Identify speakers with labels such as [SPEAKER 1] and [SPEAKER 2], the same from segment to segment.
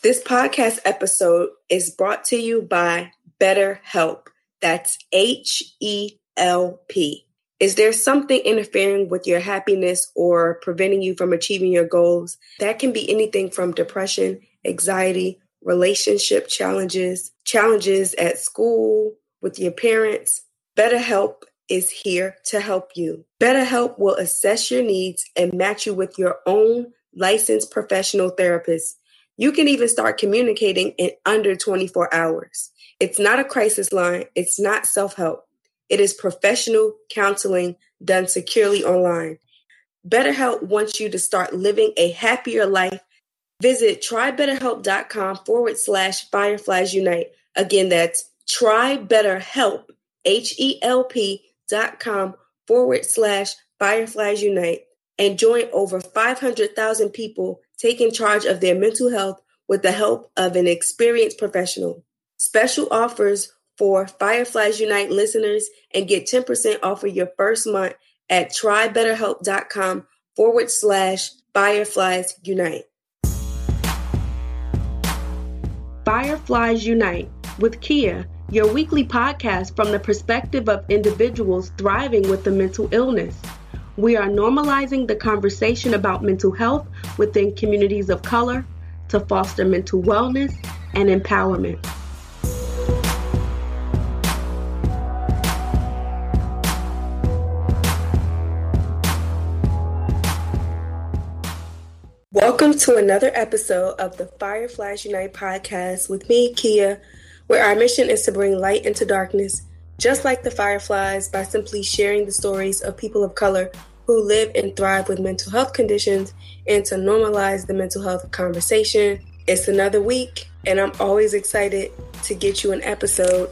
[SPEAKER 1] This podcast episode is brought to you by BetterHelp. That's H E L P. Is there something interfering with your happiness or preventing you from achieving your goals? That can be anything from depression, anxiety, relationship challenges, challenges at school, with your parents. BetterHelp is here to help you. BetterHelp will assess your needs and match you with your own licensed professional therapist. You can even start communicating in under 24 hours. It's not a crisis line, it's not self help. It is professional counseling done securely online. BetterHelp wants you to start living a happier life. Visit trybetterhelp.com forward slash fireflies unite. Again, that's trybetterhelp, H E L P dot com forward slash fireflies unite and join over 500,000 people taking charge of their mental health with the help of an experienced professional. Special offers for Fireflies Unite listeners and get 10% off of your first month at trybetterhelp.com forward slash Fireflies Unite. Fireflies Unite with Kea, your weekly podcast from the perspective of individuals thriving with a mental illness. We are normalizing the conversation about mental health within communities of color to foster mental wellness and empowerment. Welcome to another episode of the Fireflies Unite podcast with me, Kea, where our mission is to bring light into darkness, just like the Fireflies, by simply sharing the stories of people of color who live and thrive with mental health conditions and to normalize the mental health conversation. It's another week, and I'm always excited to get you an episode.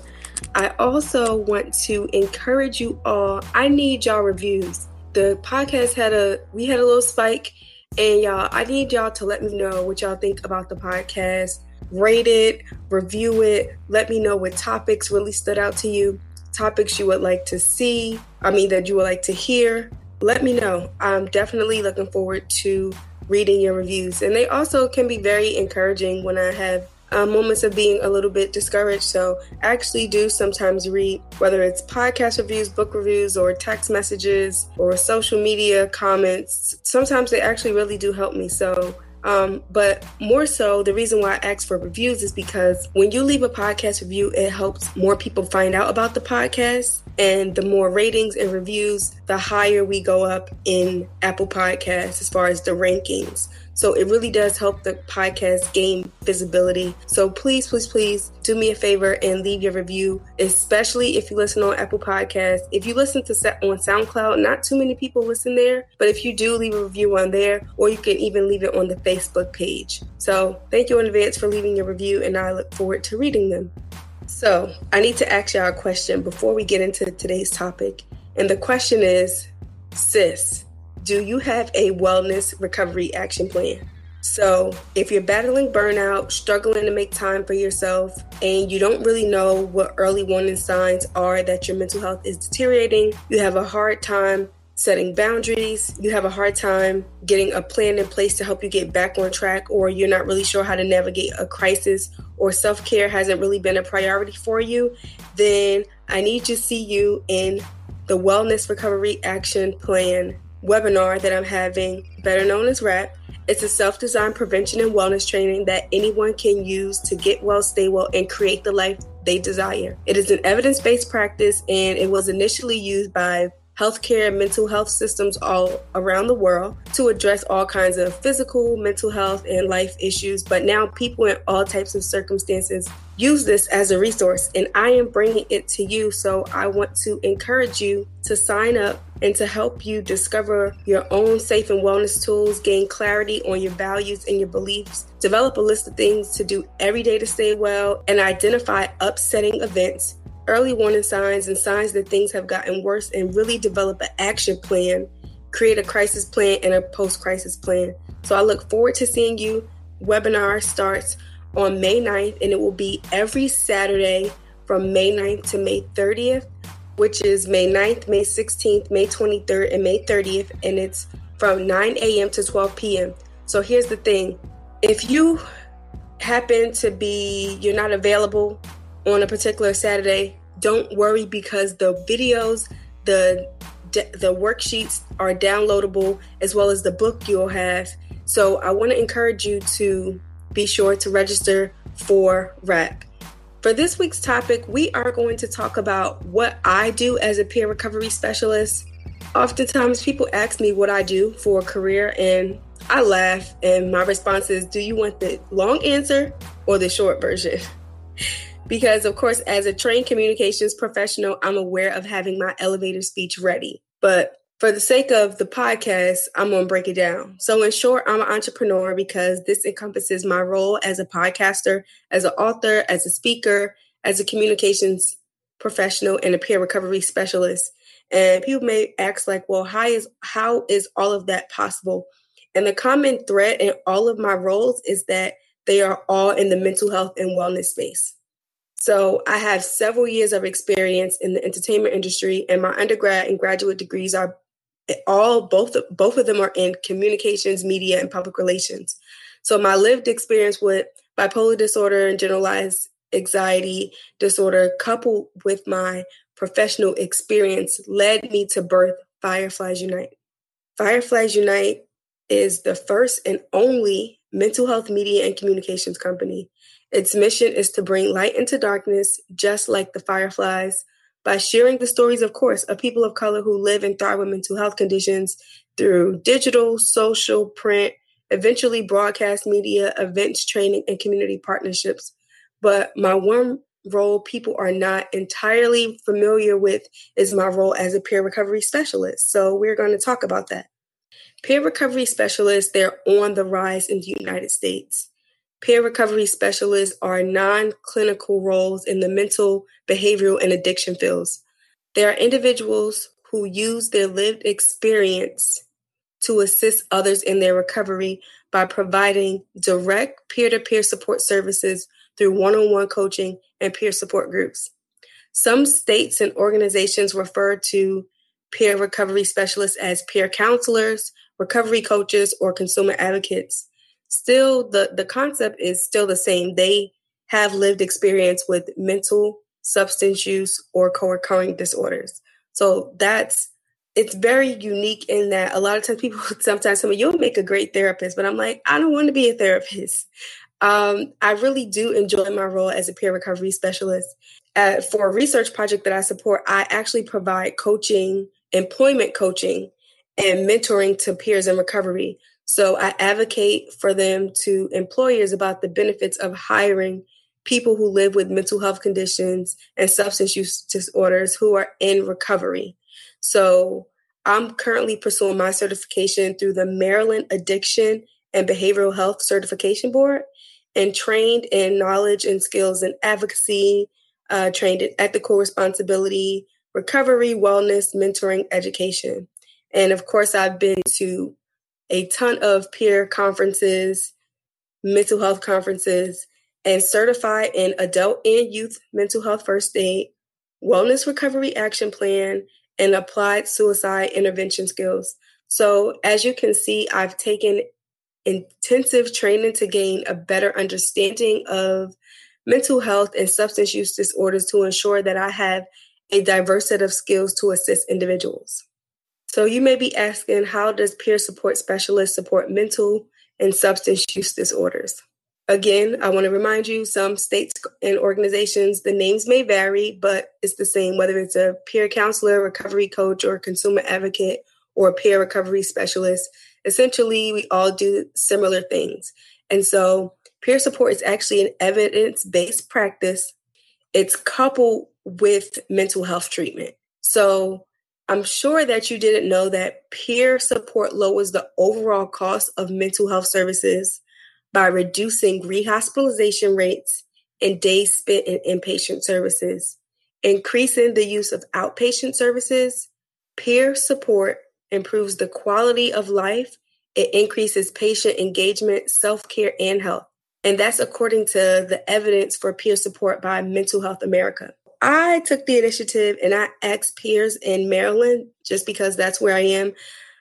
[SPEAKER 1] I also want to encourage you all. I need y'all reviews. The podcast had a we had a little spike and y'all, I need y'all to let me know what y'all think about the podcast. Rate it, review it, let me know what topics really stood out to you, topics you would like to see, I mean, that you would like to hear. Let me know. I'm definitely looking forward to reading your reviews. And they also can be very encouraging when I have uh, moments of being a little bit discouraged. So I actually do sometimes read, whether it's podcast reviews, book reviews, or text messages or social media comments. Sometimes they actually really do help me. So um, but more so, the reason why I ask for reviews is because when you leave a podcast review, it helps more people find out about the podcast. And the more ratings and reviews, the higher we go up in Apple Podcasts as far as the rankings. So it really does help the podcast gain visibility. So please, please, please do me a favor and leave your review, especially if you listen on Apple Podcasts. If you listen to on SoundCloud, not too many people listen there, but if you do leave a review on there, or you can even leave it on the Facebook page. So thank you in advance for leaving your review, and I look forward to reading them. So I need to ask y'all a question before we get into today's topic. And the question is, sis, do you have a wellness recovery action plan? So, if you're battling burnout, struggling to make time for yourself, and you don't really know what early warning signs are that your mental health is deteriorating, you have a hard time setting boundaries, you have a hard time getting a plan in place to help you get back on track, or you're not really sure how to navigate a crisis, or self care hasn't really been a priority for you, then I need to see you in the Wellness Recovery Action Plan webinar that I'm having, better known as WRAP. It's a self designed prevention and wellness training that anyone can use to get well, stay well, and create the life they desire. It is an evidence based practice and it was initially used by healthcare and mental health systems all around the world to address all kinds of physical, mental health, and life issues. But now people in all types of circumstances use this as a resource, and I am bringing it to you. So I want to encourage you to sign up and to help you discover your own safe and wellness tools, gain clarity on your values and your beliefs, develop a list of things to do every day to stay well, and identify upsetting events early warning signs and signs that things have gotten worse and really develop an action plan, create a crisis plan and a post crisis plan. So I look forward to seeing you. Webinar starts on May 9th and it will be every Saturday from May 9th to May 30th, which is May 9th, May 16th, May 23rd, and May 30th. And it's from 9 a.m. to 12 p.m. So here's the thing if you happen to be you're not available on a particular Saturday, don't worry because the videos, the the worksheets are downloadable as well as the book you'll have. So I want to encourage you to be sure to register for REC. For this week's topic, we are going to talk about what I do as a peer recovery specialist. Oftentimes, people ask me what I do for a career, and I laugh, and my response is Do you want the long answer or the short version? because, of course, as a trained communications professional, I'm aware of having my elevator speech ready. But for the sake of the podcast, I'm going to break it down. So, in short, I'm an entrepreneur because this encompasses my role as a podcaster, as an author, as a speaker, as a communications professional, and a peer recovery specialist. And people may ask, like, well, how is how is all of that possible? And the common thread in all of my roles is that they are all in the mental health and wellness space. So I have several years of experience in the entertainment industry, and my undergrad and graduate degrees are all both both of them are in communications, media, and public relations. So my lived experience with bipolar disorder and generalized anxiety disorder, coupled with my professional experience, led me to birth Fireflies Unite. Fireflies Unite is the first and only mental health media and communications company. Its mission is to bring light into darkness, just like the Fireflies by sharing the stories, of course, of people of color who live and thrive with mental health conditions through digital, social, print, eventually broadcast media, events, training, and community partnerships. But my one role people are not entirely familiar with is my role as a peer recovery specialist. So we're going to talk about that. Peer recovery specialists, they're on the rise in the United States. Peer recovery specialists are non clinical roles in the mental, behavioral, and addiction fields. They are individuals who use their lived experience to assist others in their recovery by providing direct peer to peer support services through one on one coaching and peer support groups. Some states and organizations refer to peer recovery specialists as peer counselors, recovery coaches, or consumer advocates still the the concept is still the same. They have lived experience with mental substance use or co-occurring disorders. So that's it's very unique in that a lot of times people sometimes tell me you'll make a great therapist, but I'm like, I don't want to be a therapist. Um, I really do enjoy my role as a peer recovery specialist. Uh, for a research project that I support, I actually provide coaching, employment coaching, and mentoring to peers in recovery. So I advocate for them to employers about the benefits of hiring people who live with mental health conditions and substance use disorders who are in recovery. So I'm currently pursuing my certification through the Maryland Addiction and Behavioral Health Certification Board and trained in knowledge and skills in advocacy, uh, trained in ethical responsibility, recovery, wellness, mentoring, education. And of course, I've been to a ton of peer conferences, mental health conferences, and certified in adult and youth mental health first aid, wellness recovery action plan, and applied suicide intervention skills. So, as you can see, I've taken intensive training to gain a better understanding of mental health and substance use disorders to ensure that I have a diverse set of skills to assist individuals. So you may be asking, how does peer support specialists support mental and substance use disorders? Again, I want to remind you some states and organizations, the names may vary, but it's the same, whether it's a peer counselor, recovery coach, or consumer advocate, or a peer recovery specialist. Essentially, we all do similar things. And so, peer support is actually an evidence based practice. It's coupled with mental health treatment. So, I'm sure that you didn't know that peer support lowers the overall cost of mental health services by reducing rehospitalization rates and days spent in inpatient services, increasing the use of outpatient services. Peer support improves the quality of life, it increases patient engagement, self care, and health. And that's according to the evidence for peer support by Mental Health America. I took the initiative and I asked peers in Maryland, just because that's where I am,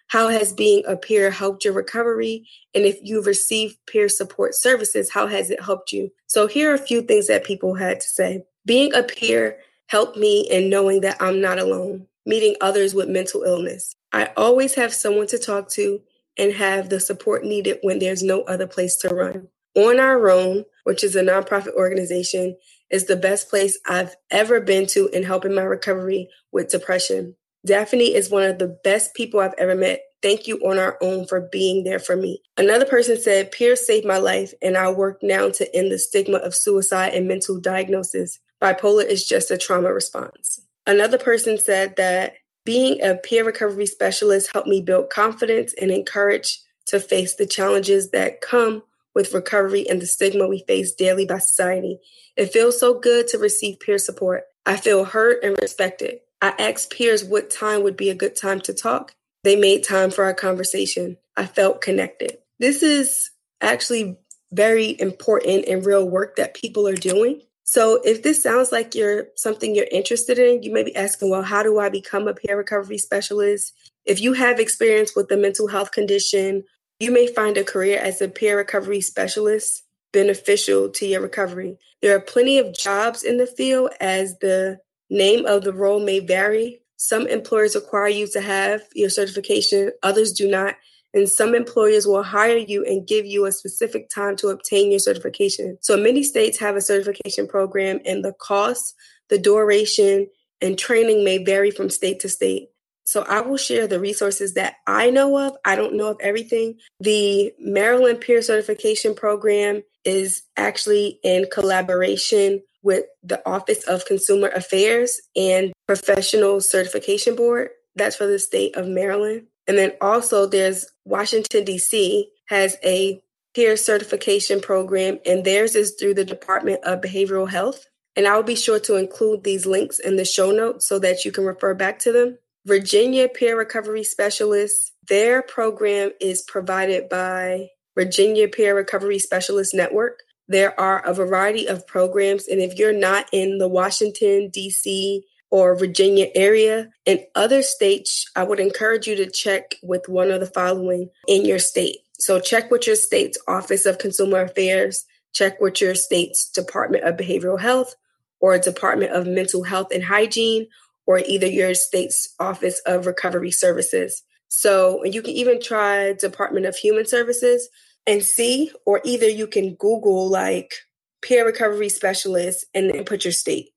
[SPEAKER 1] How has being a peer helped your recovery? And if you've received peer support services, how has it helped you? So, here are a few things that people had to say. Being a peer helped me in knowing that I'm not alone, meeting others with mental illness. I always have someone to talk to and have the support needed when there's no other place to run. On Our Own, which is a nonprofit organization, is the best place I've ever been to in helping my recovery with depression. Daphne is one of the best people I've ever met. Thank you on our own for being there for me. Another person said, Peers saved my life, and I work now to end the stigma of suicide and mental diagnosis. Bipolar is just a trauma response. Another person said that being a peer recovery specialist helped me build confidence and encourage to face the challenges that come with recovery and the stigma we face daily by society. It feels so good to receive peer support. I feel heard and respected. I asked peers what time would be a good time to talk. They made time for our conversation. I felt connected. This is actually very important and real work that people are doing. So if this sounds like you're something you're interested in, you may be asking, well, how do I become a peer recovery specialist? If you have experience with a mental health condition, you may find a career as a peer recovery specialist beneficial to your recovery. There are plenty of jobs in the field as the Name of the role may vary. Some employers require you to have your certification, others do not. And some employers will hire you and give you a specific time to obtain your certification. So many states have a certification program, and the cost, the duration, and training may vary from state to state. So I will share the resources that I know of. I don't know of everything. The Maryland Peer Certification Program is actually in collaboration with the Office of Consumer Affairs and Professional Certification Board. That's for the state of Maryland. And then also there's Washington, D.C. has a peer certification program, and theirs is through the Department of Behavioral Health. And I'll be sure to include these links in the show notes so that you can refer back to them. Virginia Peer Recovery Specialists, their program is provided by Virginia Peer Recovery Specialist Network. There are a variety of programs, and if you're not in the Washington, D.C., or Virginia area, in other states, I would encourage you to check with one of the following in your state. So, check with your state's Office of Consumer Affairs, check with your state's Department of Behavioral Health, or Department of Mental Health and Hygiene, or either your state's Office of Recovery Services. So, you can even try Department of Human Services and see, or either you can Google like peer recovery specialist and then put your state,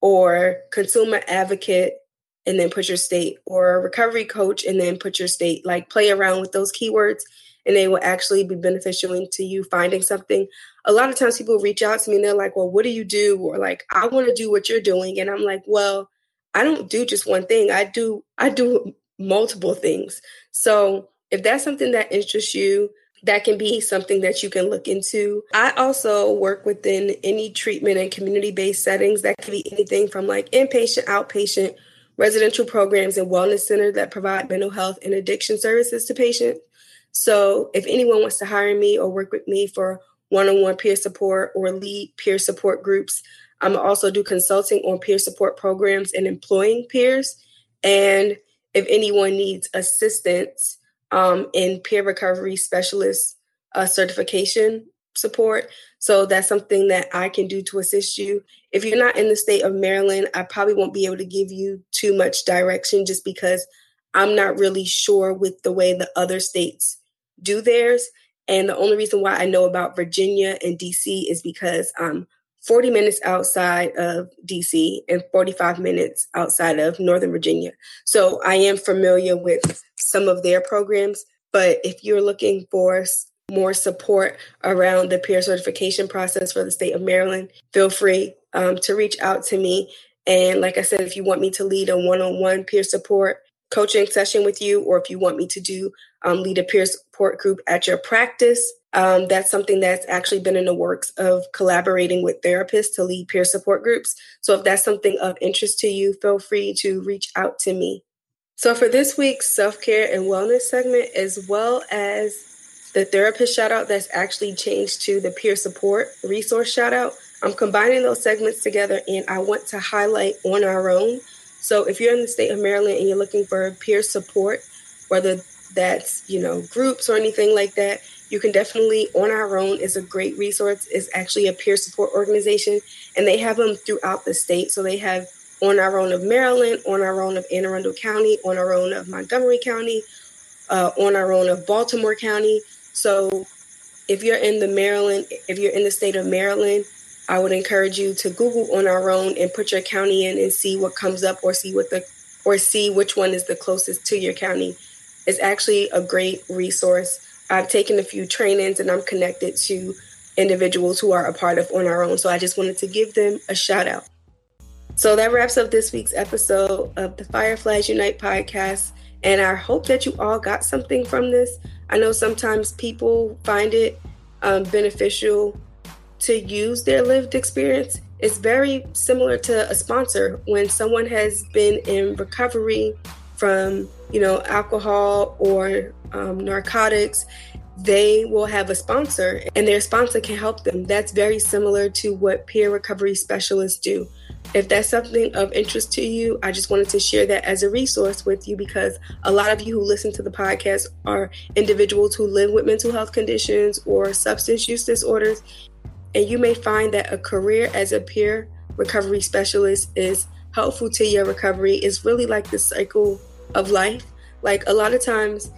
[SPEAKER 1] or consumer advocate and then put your state, or recovery coach and then put your state. Like play around with those keywords and they will actually be beneficial into you finding something. A lot of times people reach out to me and they're like, Well, what do you do? Or like, I want to do what you're doing. And I'm like, Well, I don't do just one thing. I do I do multiple things. So if that's something that interests you, that can be something that you can look into. I also work within any treatment and community based settings. That can be anything from like inpatient, outpatient, residential programs, and wellness centers that provide mental health and addiction services to patients. So if anyone wants to hire me or work with me for one on one peer support or lead peer support groups, I'm also do consulting on peer support programs and employing peers. And if anyone needs assistance, um, in peer recovery specialist uh, certification support. So that's something that I can do to assist you. If you're not in the state of Maryland, I probably won't be able to give you too much direction just because I'm not really sure with the way the other states do theirs. And the only reason why I know about Virginia and DC is because I'm 40 minutes outside of DC and 45 minutes outside of Northern Virginia. So I am familiar with some of their programs. But if you're looking for more support around the peer certification process for the state of Maryland, feel free um, to reach out to me. And like I said, if you want me to lead a one on one peer support coaching session with you, or if you want me to do um, lead a peer support group at your practice, um, that's something that's actually been in the works of collaborating with therapists to lead peer support groups. So if that's something of interest to you, feel free to reach out to me. So, for this week's self care and wellness segment, as well as the therapist shout out that's actually changed to the peer support resource shout out, I'm combining those segments together and I want to highlight on our own. So, if you're in the state of Maryland and you're looking for peer support, whether that's, you know, groups or anything like that, you can definitely, On Our Own is a great resource. It's actually a peer support organization, and they have them throughout the state. So they have On Our Own of Maryland, On Our Own of Anne Arundel County, On Our Own of Montgomery County, uh, On Our Own of Baltimore County. So if you're in the Maryland, if you're in the state of Maryland, I would encourage you to Google on our own and put your county in and see what comes up or see what the or see which one is the closest to your county. It's actually a great resource. I've taken a few trainings and I'm connected to individuals who are a part of On Our Own. So I just wanted to give them a shout out. So that wraps up this week's episode of the Fireflies Unite podcast. And I hope that you all got something from this. I know sometimes people find it um, beneficial to use their lived experience. It's very similar to a sponsor when someone has been in recovery from, you know, alcohol or um, narcotics. They will have a sponsor, and their sponsor can help them. That's very similar to what peer recovery specialists do. If that's something of interest to you, I just wanted to share that as a resource with you because a lot of you who listen to the podcast are individuals who live with mental health conditions or substance use disorders. And you may find that a career as a peer recovery specialist is helpful to your recovery. It's really like the cycle of life. Like a lot of times,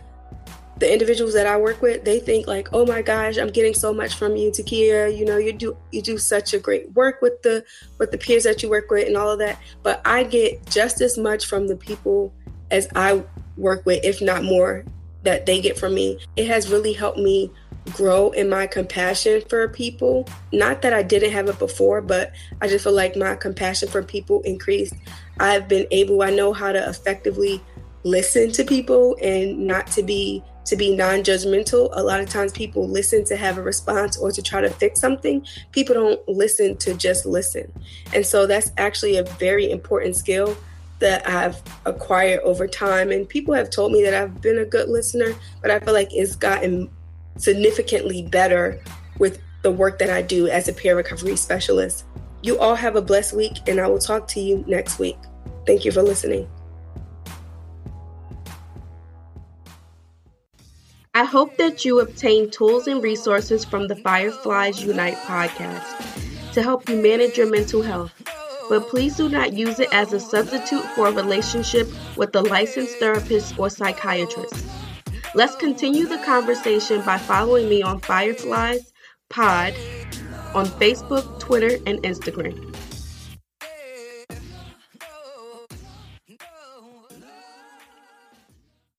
[SPEAKER 1] the individuals that I work with, they think like, "Oh my gosh, I'm getting so much from you, Takia. You know, you do you do such a great work with the with the peers that you work with and all of that." But I get just as much from the people as I work with, if not more, that they get from me. It has really helped me grow in my compassion for people. Not that I didn't have it before, but I just feel like my compassion for people increased. I've been able, I know how to effectively listen to people and not to be to be non-judgmental a lot of times people listen to have a response or to try to fix something people don't listen to just listen and so that's actually a very important skill that I've acquired over time and people have told me that I've been a good listener but I feel like it's gotten significantly better with the work that I do as a peer recovery specialist. You all have a blessed week and I will talk to you next week. Thank you for listening. I hope that you obtain tools and resources from the Fireflies Unite podcast to help you manage your mental health. But please do not use it as a substitute for a relationship with a licensed therapist or psychiatrist. Let's continue the conversation by following me on Fireflies Pod on Facebook, Twitter, and Instagram.